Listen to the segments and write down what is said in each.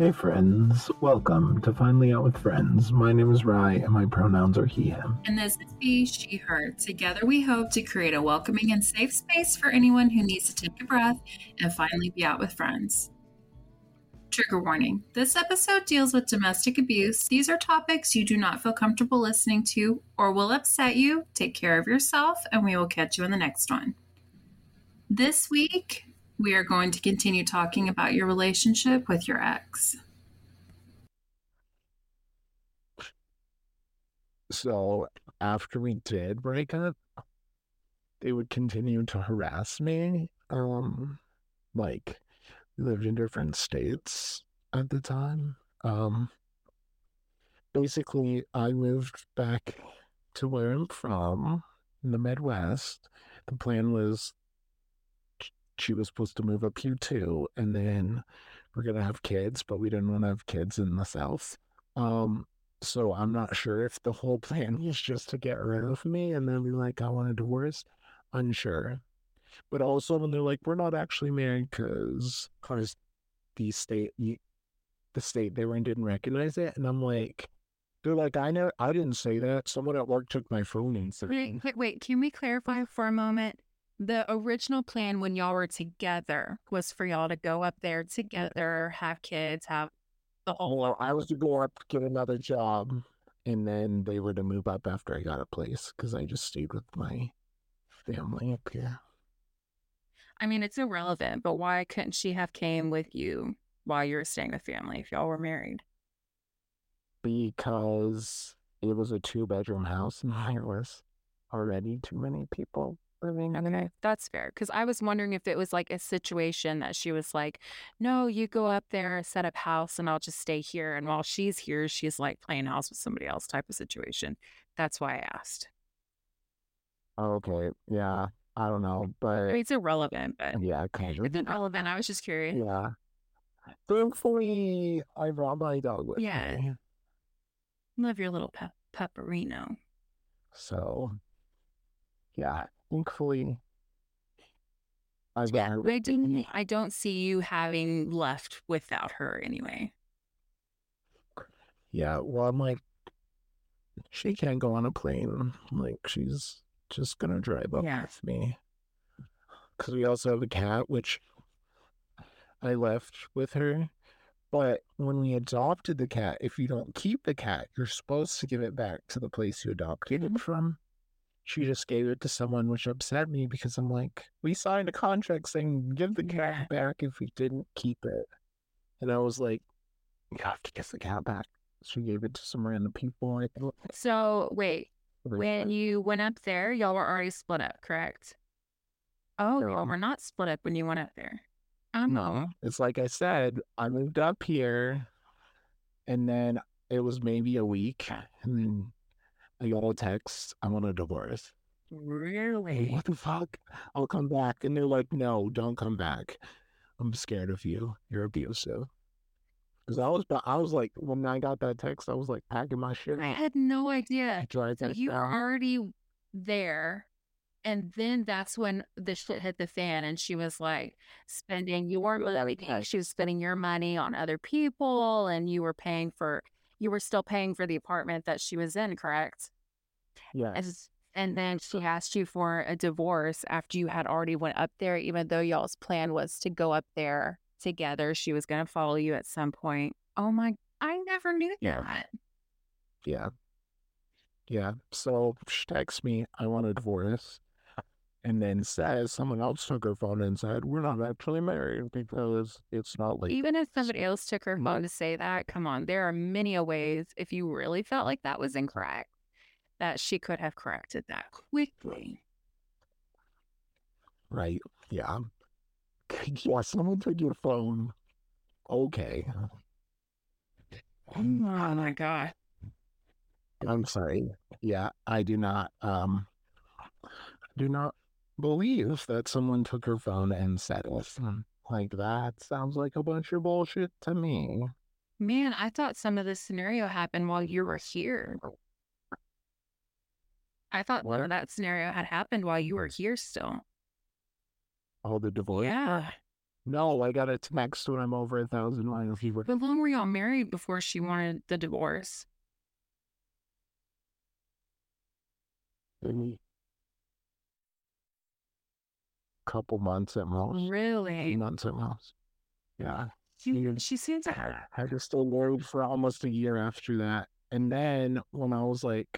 Hey friends, welcome to Finally Out with Friends. My name is Rye and my pronouns are he, him. And this is he, she, her. Together we hope to create a welcoming and safe space for anyone who needs to take a breath and finally be out with friends. Trigger warning this episode deals with domestic abuse. These are topics you do not feel comfortable listening to or will upset you. Take care of yourself, and we will catch you in the next one. This week, we are going to continue talking about your relationship with your ex. So, after we did break up, they would continue to harass me. Um, like, we lived in different states at the time. Um, basically, I moved back to where I'm from in the Midwest. The plan was she was supposed to move up here too, and then we're gonna have kids, but we didn't want to have kids in the South. Um, so I'm not sure if the whole plan was just to get rid of me and then be like, I want a divorce. Unsure. But also when they're like, we're not actually married because because the state the state they were in didn't recognize it, and I'm like, they're like, I know I didn't say that. Someone at work took my phone and said, wait, wait, wait. Can we clarify for a moment? The original plan when y'all were together was for y'all to go up there together, have kids, have the whole. Well, I was to go up, to get another job, and then they were to move up after I got a place because I just stayed with my family up here. I mean, it's irrelevant, but why couldn't she have came with you while you were staying with family if y'all were married? Because it was a two bedroom house and there was already too many people living. Okay, that's fair. Because I was wondering if it was like a situation that she was like, no, you go up there, set up house, and I'll just stay here. And while she's here, she's like playing house with somebody else type of situation. That's why I asked. Okay. Yeah. I don't know, but I mean, it's irrelevant, but yeah, kind of. It's irrelevant. I was just curious. Yeah. Thankfully, I brought my dog with yeah. me. Love your little pep- pepperino. So, yeah, thankfully, I got yeah, her. I don't, I don't see you having left without her anyway. Yeah, well, I'm like, she can't go on a plane. Like, she's just gonna drive up Yeah. with me. Because we also have a cat, which I left with her. But when we adopted the cat, if you don't keep the cat, you're supposed to give it back to the place you adopted it from. She just gave it to someone, which upset me because I'm like, we signed a contract saying give the cat back if we didn't keep it. And I was like, you have to give the cat back. She gave it to some random people. So wait, when you went up there, y'all were already split up, correct? Oh, y'all No. were not split up when you went up there. Um, No, it's like I said, I moved up here and then it was maybe a week and got text, I want a divorce. Really? What the fuck? I'll come back. And they're like, no, don't come back. I'm scared of you. You're abusive. Because I was, I was like, when I got that text, I was like packing my shit. I had no idea. So you were already there. And then that's when the shit hit the fan, and she was like spending your money. She was spending your money on other people, and you were paying for, you were still paying for the apartment that she was in, correct? Yeah. And, and then she asked you for a divorce after you had already went up there, even though y'all's plan was to go up there together. She was going to follow you at some point. Oh my, I never knew Yeah. that. Yeah. Yeah. So she texts me, I want a divorce. And then says someone else took her phone and said, We're not actually married because it's not legal. Even if somebody else took her phone to say that, come on, there are many a ways if you really felt like that was incorrect, that she could have corrected that quickly. right. Yeah. Yeah, someone took your phone. Okay. Oh my god. I'm sorry. Yeah, I do not um do not believe that someone took her phone and said it. Like that sounds like a bunch of bullshit to me. Man, I thought some of this scenario happened while you were here. I thought What? that scenario had happened while you were here still. Oh, the divorce? Yeah. No, I got a text when I'm over a thousand miles. He How long were y'all married before she wanted the divorce? a couple months at most. Really? months at most. Yeah. She, she seems like I was still married for almost a year after that. And then when I was like,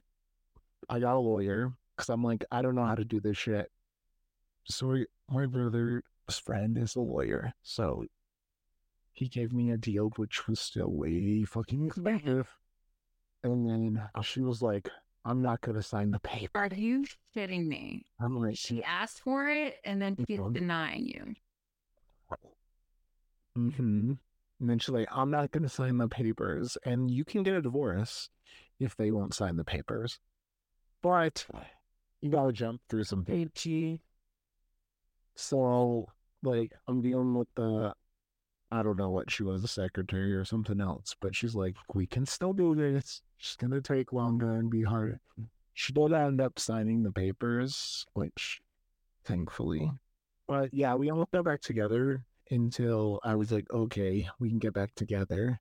I got a lawyer because I'm like, I don't know how to do this shit. So we, my brother's friend is a lawyer. So he gave me a deal, which was still way fucking expensive. And then oh. she was like, I'm not going to sign the paper. Are you shitting me? I'm like, She asked for it and then she's Mhm. denying you. Mm-hmm. And then she's like, I'm not going to sign the papers. And you can get a divorce if they won't sign the papers. But you got to jump through some pages. So, like, I'm dealing with the, I don't know what she was, a secretary or something else. But she's like, we can still do this. It's going to take longer and be harder. She did end up signing the papers, which thankfully. But yeah, we all got back together until I was like, okay, we can get back together.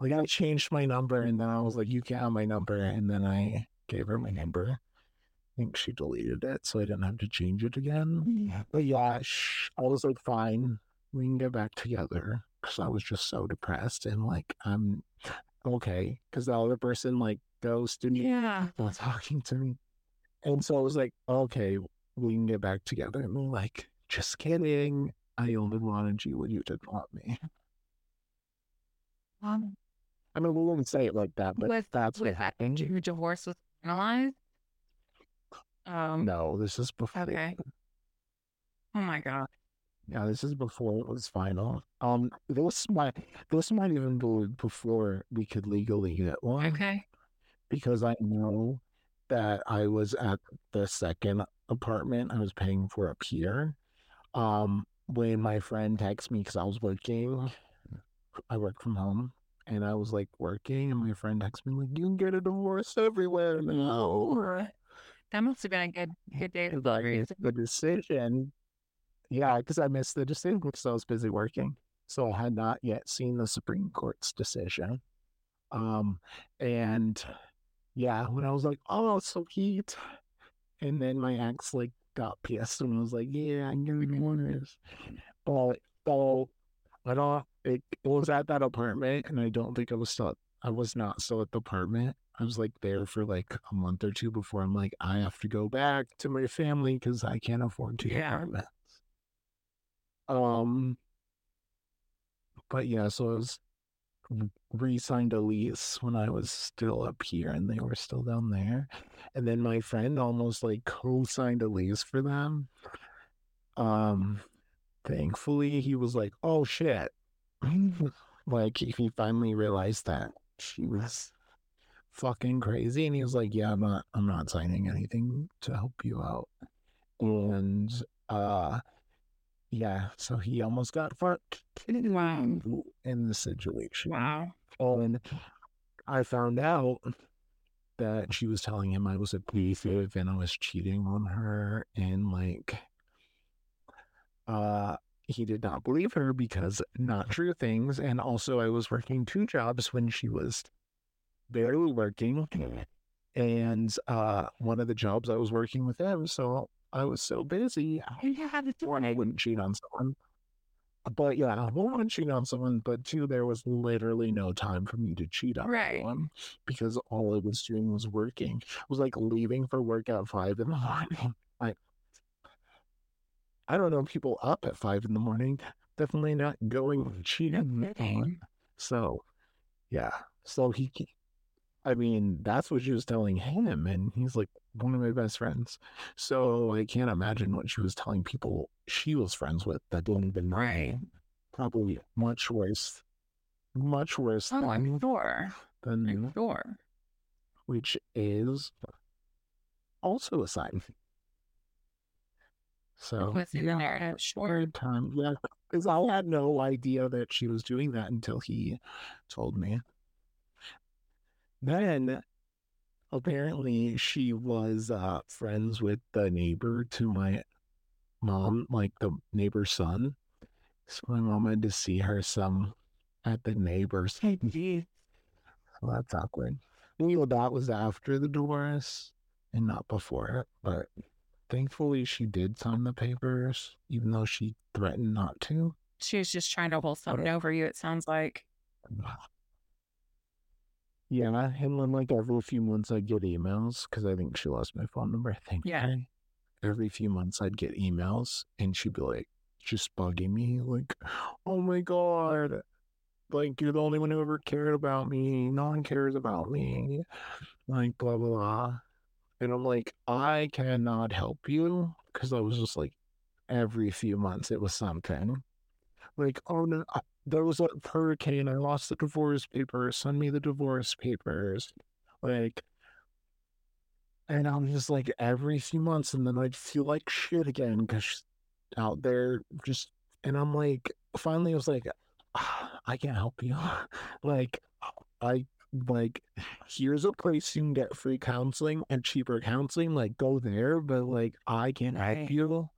Like I changed my number and then I was like, you can have my number. And then I gave her my number. I think she deleted it, so I didn't have to change it again. Mm. But yeah, I was like, fine, we can get back together. Because I was just so depressed and like, I'm okay. Because the other person like ghosted me Yeah. not talking to me. And so I was like, okay, we can get back together. And they're like, just kidding. I only wanted you when you didn't want me. Um, I mean, we wouldn't say it like that, but Was- that's what was happened. your divorce was finalized? Um, No, this is before. Okay. Oh my God. Yeah, this is before it was final. Um, this might this might even be before we could legally get one. Okay. because I know that I was at the second apartment I was paying for up here. Um, when my friend texted me because I was working, I work from home, and I was like working, and my friend texted me like, "You can get a divorce everywhere now." That must have been a good good day. Like it's the decision, yeah, because I missed the decision because I was busy working, so I had not yet seen the Supreme Court's decision. Um, and yeah, when I was like, "Oh, it's so cute," and then my ex like got pissed and I was like, "Yeah, I'm knew you wanted this," but so I don't. It, it was at that apartment, and I don't think I was still. I was not still at the apartment. I was like there for like a month or two before I'm like, I have to go back to my family because I can't afford to Yeah. Um, but yeah, so I was re-signed a lease when I was still up here and they were still down there. And then my friend almost like co-signed a lease for them. Um, thankfully he was like, oh shit. like he finally realized that she was fucking crazy and he was like, Yeah, I'm not I'm not signing anything to help you out. And uh yeah, so he almost got fucked Wow. in the situation. Wow. And I found out that she was telling him I was abusive and I was cheating on her and like uh he did not believe her because not true things and also I was working two jobs when she was barely working and uh one of the jobs I was working with him so I was so busy I had to I wouldn't cheat on someone but yeah, one, cheat on someone, but two, there was literally no time for me to cheat on Right. anyone because all I was doing was working. I was like leaving for work at five in the morning. Like, I don't know people up at five in the morning. Definitely not going cheating. cheat. So, yeah. So he, I mean, that's what she was telling him, and he's like one of my best friends. So I can't imagine what she was telling people she was friends with that didn't even know. Right. Probably much worse, much worse Oh, I'm than, sure. than I'm sure. which is also a sign. So Was yeah, there. Sure. time. Yeah, because I had no idea that she was doing that until he told me. Then apparently she was uh, friends with the neighbor to my mom, like the neighbor's son. So my mom had to see her some at the neighbors. That's awkward. You know, that was after the divorce and not before it. But thankfully, she did sign the papers, even though she threatened not to. She was just trying to hold something over you, it sounds like. Yeah, and then like every few months I'd get emails because I think she lost my phone number. I think. Yeah. Every few months I'd get emails and she'd be like, just bugging me, like, oh my God, like you're the only one who ever cared about me. No one cares about me. Like, blah, blah, blah. And I'm like, I cannot help you because I was just like, every few months it was something. Like, oh no, there was a hurricane. I lost the divorce papers. Send me the divorce papers. Like, and I'm just like every few months, and then I'd feel like shit again because out there just, and I'm like, finally, I was like, ah, I can't help you. like, I like, here's a place you can get free counseling and cheaper counseling. Like, go there, but like, I can't help you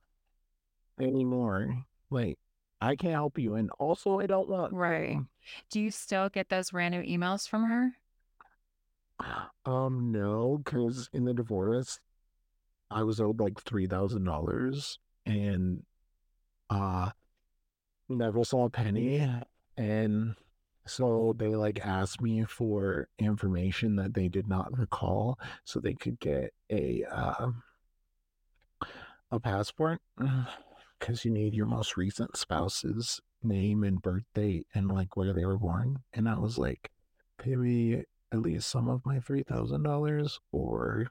anymore. Like, I can't help you. And also, I don't want. Right. Do you still get those random emails from her? Um, no, because in the divorce, I was owed like three thousand dollars, and uh, never saw a penny, and so they like asked me for information that they did not recall, so they could get a uh, a passport because you need your most recent spouse's name and birth date and like where they were born. And I was like, pay me at least some of my three thousand dollars or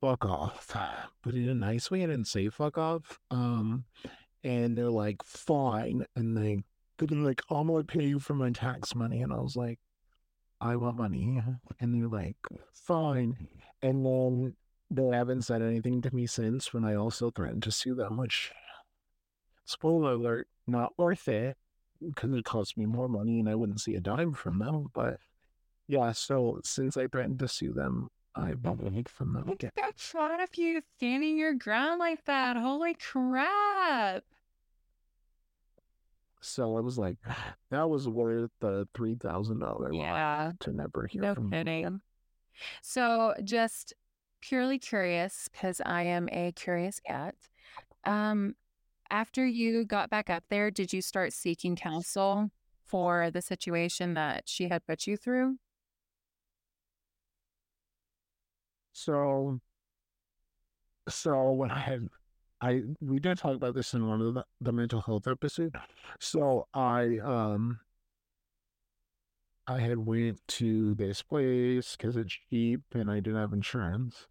fuck off. But in a nice way, I didn't say fuck off. Um, and they're like, fine. And they they're like, I'm gonna pay you for my tax money. And I was like, I want money. And they're like, fine. And then they haven't said anything to me since when I also threatened to sue them, which, spoiler alert, not worth it because it cost me more money and I wouldn't see a dime from them. But yeah, so since I threatened to sue them, I bought a from them again. That's not of you standing your ground like that. Holy crap. So I was like, that was worth the three thousand dollar Yeah. to never hear No from them. kidding. So just purely curious, because I am a curious cat. Um, after you got back up there, did you start seeking counsel for the situation that she had put you through? So, so when I had, I we did talk about this in one of the, the mental health episode. So I um I had went to this place because it's cheap and I didn't have insurance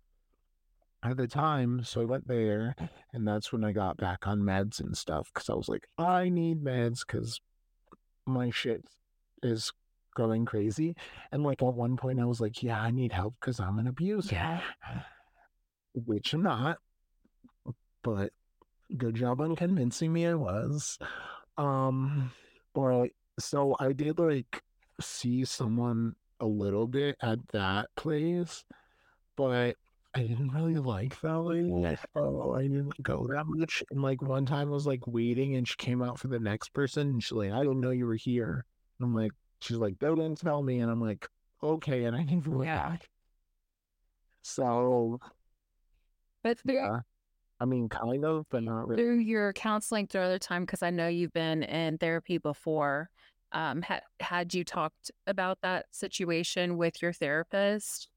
at the time. So I went there, and that's when I got back on meds and stuff because I was like, I need meds because my shit is going crazy. And like at one point, I was like, yeah, I need help because I'm an abuser. Yeah. Which I'm not, but good job on convincing me I was. Um, but so I did like see someone a little bit at that place, but I didn't really like that lady. Oh, I didn't go that much. And like one time I was like waiting and she came out for the next person and she's like, I didn't know you were here. And I'm like, she's like, they didn't tell me. And I'm like, okay. And I didn't go Yeah. back. So, But through, yeah, I mean, kind of, but not really. through your counseling through other time, because I know you've been in therapy before, um, ha- had you talked about that situation with your therapist?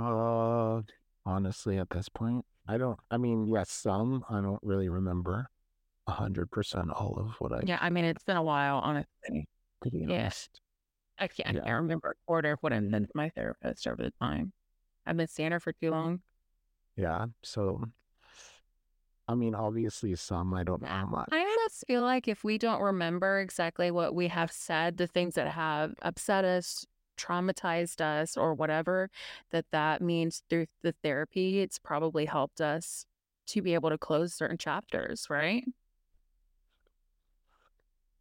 Uh, honestly, at this point, I don't, I mean, yes, some, I don't really remember a hundred percent all of what I, Yeah, I mean, it's been a while, honestly. to be Yeah. honest. I can't, I can't remember a quarter of what I've done to my therapist over the time. I've been seeing her for too long. Yeah. So, I mean, obviously, some I don't know how much. I almost feel like if we don't remember exactly what we have said, the things that have upset us, traumatized us, or whatever, that that means through the therapy, it's probably helped us to be able to close certain chapters, right?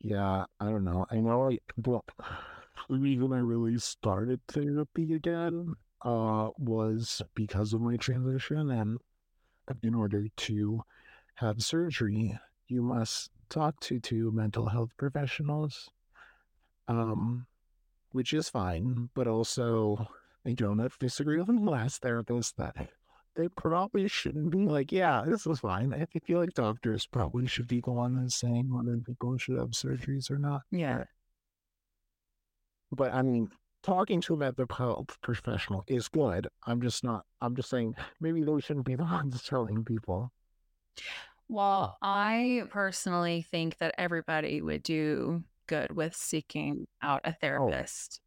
Yeah, I don't know. I know I, well, I really started therapy again uh was because of my transition and in order to have surgery, you must talk to two mental health professionals, um, which is fine, but also I don't disagree with the last therapist that they probably shouldn't be like, yeah, this is fine. I feel like doctors probably should be the ones saying whether people should have surgeries or not. Yeah. But I mean, talking to a mental health professional is good. I'm just not, I'm just saying maybe they shouldn't be the ones telling people. Well, I personally think that everybody would do good with seeking out a therapist.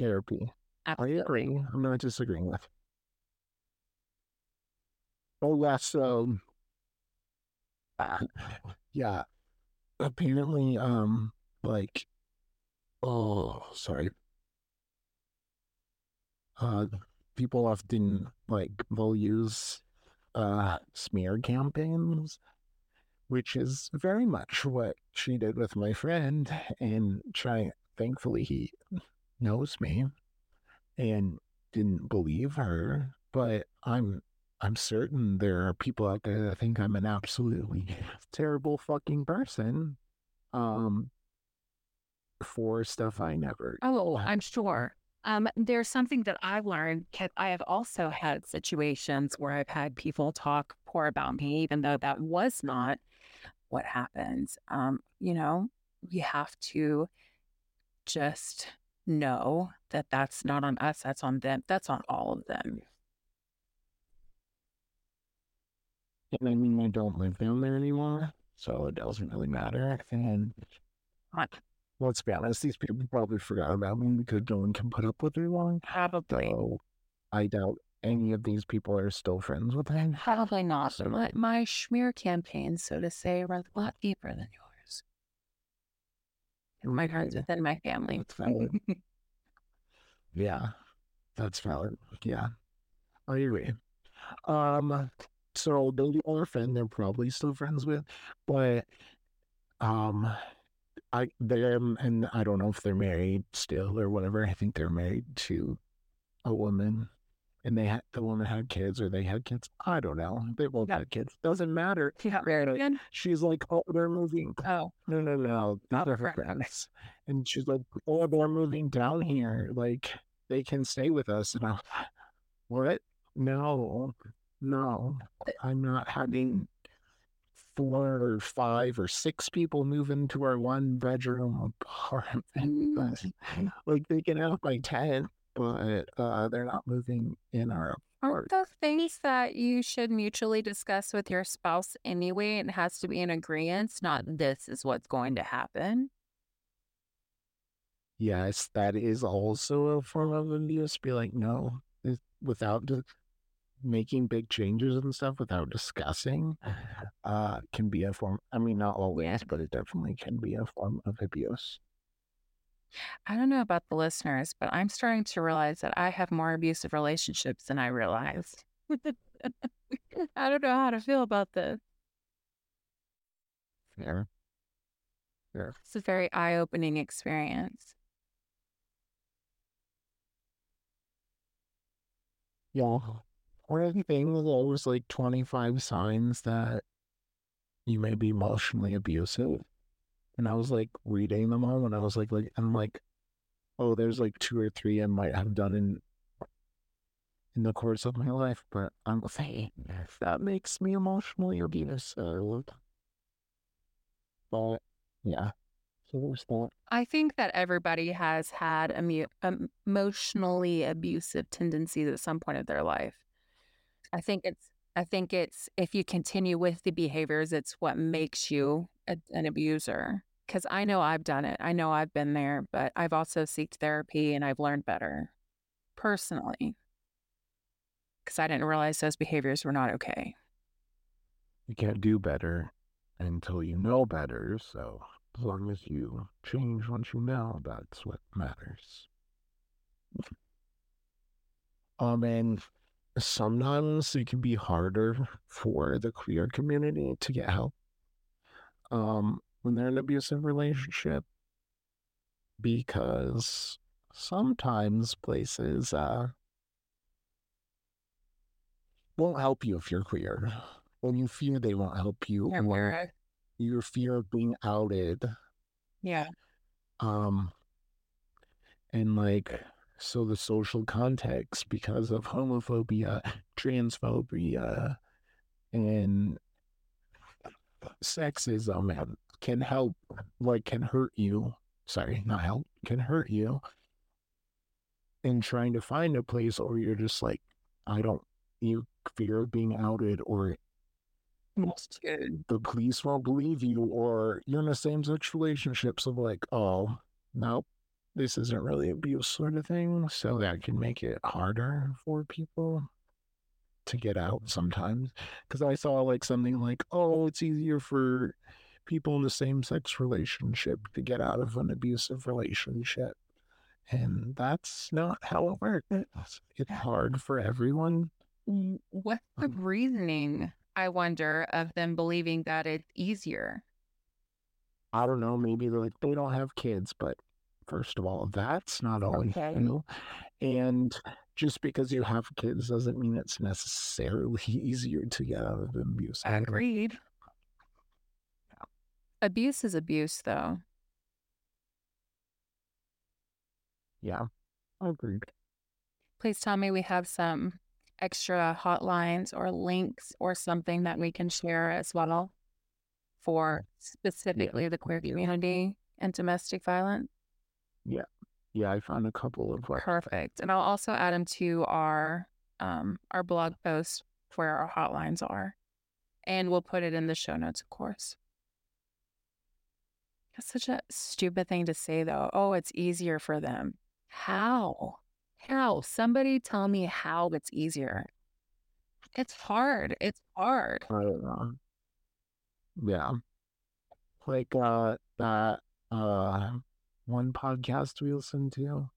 Oh, therapy. Absolutely. I agree. I'm not disagreeing with. Oh, less um, uh, yeah. Apparently, um, like, oh, sorry. Uh, people often like they'll use uh smear campaigns which is very much what she did with my friend. And try, thankfully, he knows me and didn't believe her. But I'm I'm certain there are people out there that think I'm an absolutely terrible fucking person. Um for stuff I never Oh, I'm sure. Um, there's something that I've learned. I have also had situations where I've had people talk poor about me, even though that was not what happened. Um, you know, you have to just know that that's not on us, that's on them, that's on all of them. And I mean, I don't live down there anymore, so it doesn't really matter. And let's be honest, these people probably forgot about me because no one can put up with me long. Probably. So I doubt any of these people are still friends with him? Probably not. My, my schmear campaign, so to say, runs a lot deeper than yours. And my heart's within my family. That's valid. yeah, that's valid. Yeah, I agree. Um, so the other friend they're probably still friends with, but um, I them and I don't know if they're married still or whatever. I think they're married to a woman and they had the woman had kids or they had kids. I don't know. They both yeah. had kids. Doesn't matter. She got married again. She's like, oh, they're moving. Oh, no, no, no, not her friends. And she's like, oh, they're moving down here. Like they can stay with us. And I'm, what? No, no, I'm not having four or five or six people move into our one bedroom apartment. Mm-hmm. like they can have my tent but uh, they're not moving in our Aren't the things that you should mutually discuss with your spouse anyway? It has to be an agreement, not this is what's going to happen. Yes, that is also a form of abuse. Be like, no, without making big changes and stuff, without discussing, uh, can be a form. I mean, not always, but it definitely can be a form of abuse. I don't know about the listeners, but I'm starting to realize that I have more abusive relationships than I realized. I don't know how to feel about this. Fair. Fair. It's a very eye opening experience. Yeah. One of the things always like 25 signs that you may be emotionally abusive and I was like reading them all, and I was like, like I'm like, oh, there's like two or three I might have done in in the course of my life, but I'm saying that makes me emotionally abusive. But yeah. I think that everybody has had emu- emotionally abusive tendencies at some point of their life. I think it's I think it's if you continue with the behaviors, it's what makes you a, an abuser. Because I know I've done it. I know I've been there, but I've also sought therapy and I've learned better personally. Because I didn't realize those behaviors were not okay. You can't do better until you know better. So as long as you change once you know, that's what matters. Um, and sometimes it can be harder for the queer community to get help um, when they're in an abusive relationship because sometimes places uh, won't help you if you're queer. or you fear they won't help you, Yeah, or your fear of being outed. yeah. Um, and like, so the social context because of homophobia, transphobia, and sexism can help, like, can hurt you. Sorry, not help, can hurt you in trying to find a place or you're just like, I don't, you fear of being outed or the police won't believe you or you're in a same situationships of like, oh, nope, this isn't really abuse sort of thing. So that can make it harder for people to get out sometimes. Because I saw like something like, oh, it's easier for people in the same sex relationship to get out of an abusive relationship. And that's not how it works. It's hard for everyone. What's the Um, reasoning, I wonder, of them believing that it's easier? I don't know, maybe they're like they don't have kids, but first of all, that's not always Okay. true. And just because you have kids doesn't mean it's necessarily easier to get out of abuse. Agreed. Abuse is abuse, though. Yeah, agreed. Please tell me we have some extra hotlines or links or something that we can share as well for specifically the queer community and domestic violence. Yeah, Yeah, I found a couple of like Perfect. And I'll also add them to our um our blog post where our hotlines are. And we'll put it in the show notes, of course. That's such a stupid thing to say though. Oh, it's easier for them. How? How? Somebody tell me how it's easier. It's hard. It's hard. I don't know. Yeah. Like uh that uh one podcast we listened to.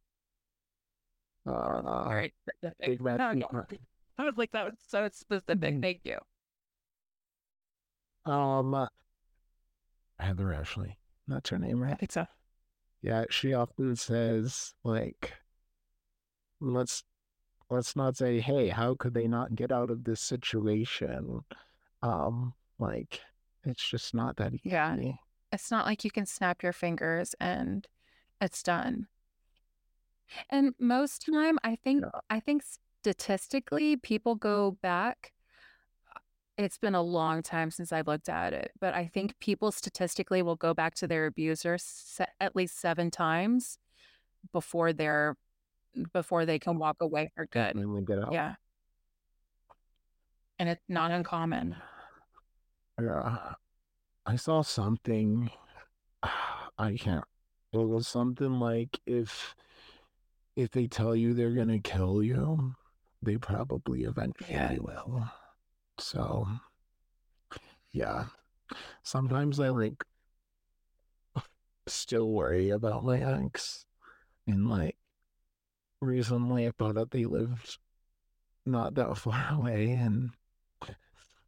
Uh All right. Big Mad No, no. Secret. I was like, that was so specific. Thank you. Um Heather Ashley. That's her name, I right? think so. Yeah, she often says like let's let's not say, hey, how could they not get out of this situation? Um, like it's just not that easy. Yeah. It's not like you can snap your fingers and it's done. And most time, I think Yeah. I think statistically, people go back. It's been a long time since I've looked at it, but I think people statistically will go back to their abuser se- at least seven times before they're before they can walk away for good. When we get out. Yeah, and it's not uncommon. Yeah. I saw something. I can't. It was something like if if they tell you they're gonna kill you, they probably eventually Yeah. will. So, yeah. Sometimes I like still worry about my ex, and like recently I found out they lived not that far away, and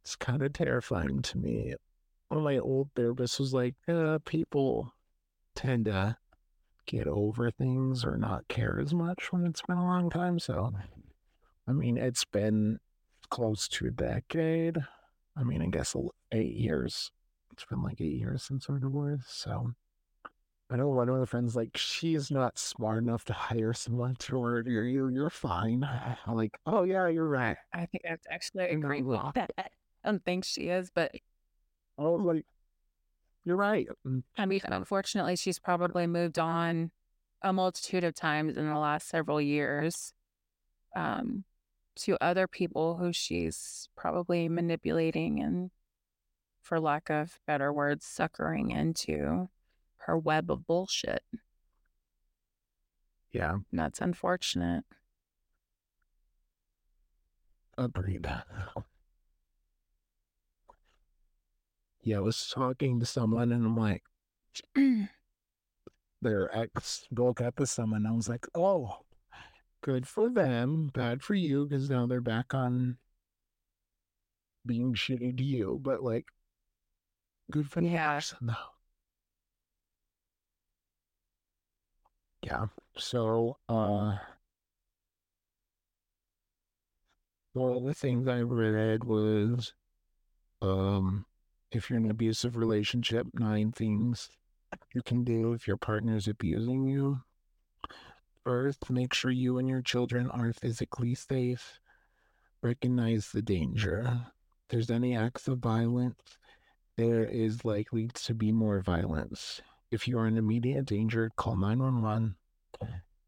it's kind of terrifying to me. One of my old therapists was like, uh, people tend to get over things or not care as much when it's been a long time. So, mm-hmm. I mean, it's been close to a decade. I mean, I guess eight years. It's been like eight years since our divorce. So, I know one of the friends like she's not smart enough to hire someone to murder you. You're fine. I'm like, oh yeah, you're right. I think that's actually I agree know. with that. I don't think she is, but Oh, like you're right. Mm, I mean, unfortunately, she's probably moved on a multitude of times in the last several years um, to other people who she's probably manipulating and, for lack of better words, suckering into her web of bullshit. Yeah, And that's unfortunate. agreed. Yeah, I was talking to someone and I'm like, their ex broke up with someone. I was like, oh, good for them, bad for you, because now they're back on being shitty to you. But like, good for the Yeah. person though. Yeah. So, uh, one of the things I read was Um, if you're in an abusive relationship, nine things you can do if your partner is abusing you. First, make sure you and your children are physically safe. Recognize the danger. If there's any acts of violence, there is likely to be more violence. If you are in immediate danger, call 911,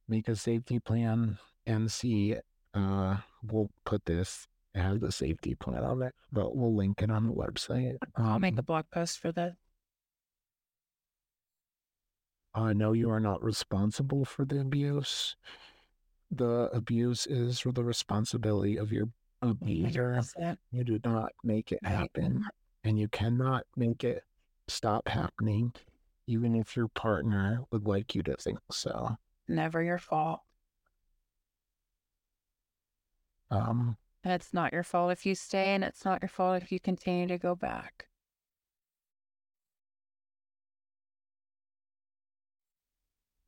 make a safety plan, and see. Uh, we'll put this has a safety plan on it, but we'll link it on the website. I'll make Um, a blog post for that. Uh, know you are not responsible for the abuse. The abuse is the responsibility of your abuser. You do not make it happen, and you cannot make it stop happening, even if your partner would like you to think so. Never your fault. Um, It's not your fault if you stay, and it's not your fault if you continue to go back.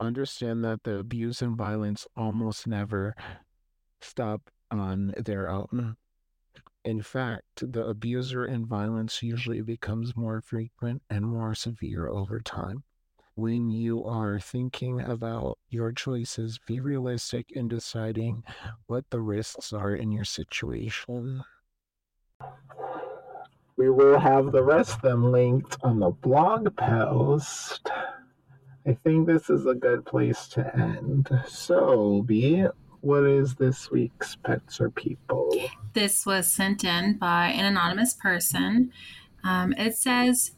understand that the abuse and violence almost never stop on their own. In fact, the abuser and violence usually becomes more frequent and more severe over time. When you are thinking about your choices, be realistic in deciding what the risks are in your situation. We will have the rest of them linked on the blog post. I think this is a good place to end. So, B, what is this week's Pets or People? This was sent in by an anonymous person. Um, it says,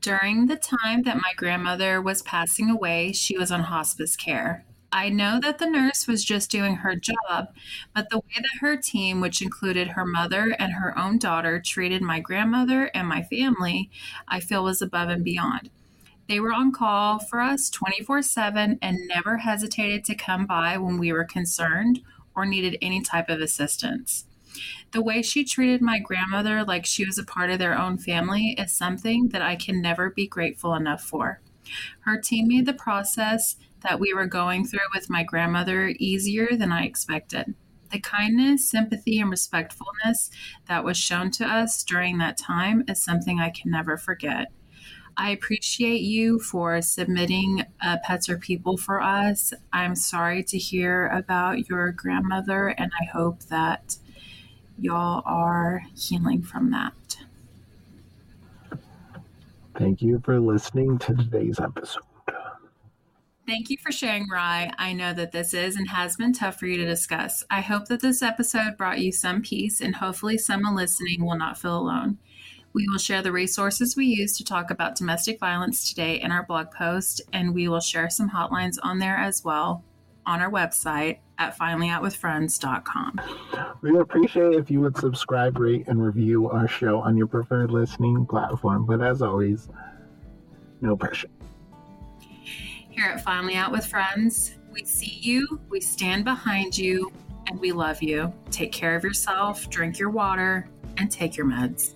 during the time that my grandmother was passing away, she was on hospice care. I know that the nurse was just doing her job, but the way that her team, which included her mother and her own daughter, treated my grandmother and my family, I feel was above and beyond. They were on call for us 24 7 and never hesitated to come by when we were concerned or needed any type of assistance. The way she treated my grandmother like she was a part of their own family is something that I can never be grateful enough for. Her team made the process that we were going through with my grandmother easier than I expected. The kindness, sympathy, and respectfulness that was shown to us during that time is something I can never forget. I appreciate you for submitting uh, Pets or People for us. I'm sorry to hear about your grandmother, and I hope that y'all are healing from that. Thank you for listening to today's episode. Thank you for sharing, Rye. I know that this is and has been tough for you to discuss. I hope that this episode brought you some peace and hopefully someone listening will not feel alone. We will share the resources we use to talk about domestic violence today in our blog post, and we will share some hotlines on there as well on our website at finallyoutwithfriends.com. We would appreciate if you would subscribe, rate, and review our show on your preferred listening platform. But as always, no pressure. Here at Finally Out with Friends, we see you, we stand behind you, and we love you. Take care of yourself, drink your water, and take your meds.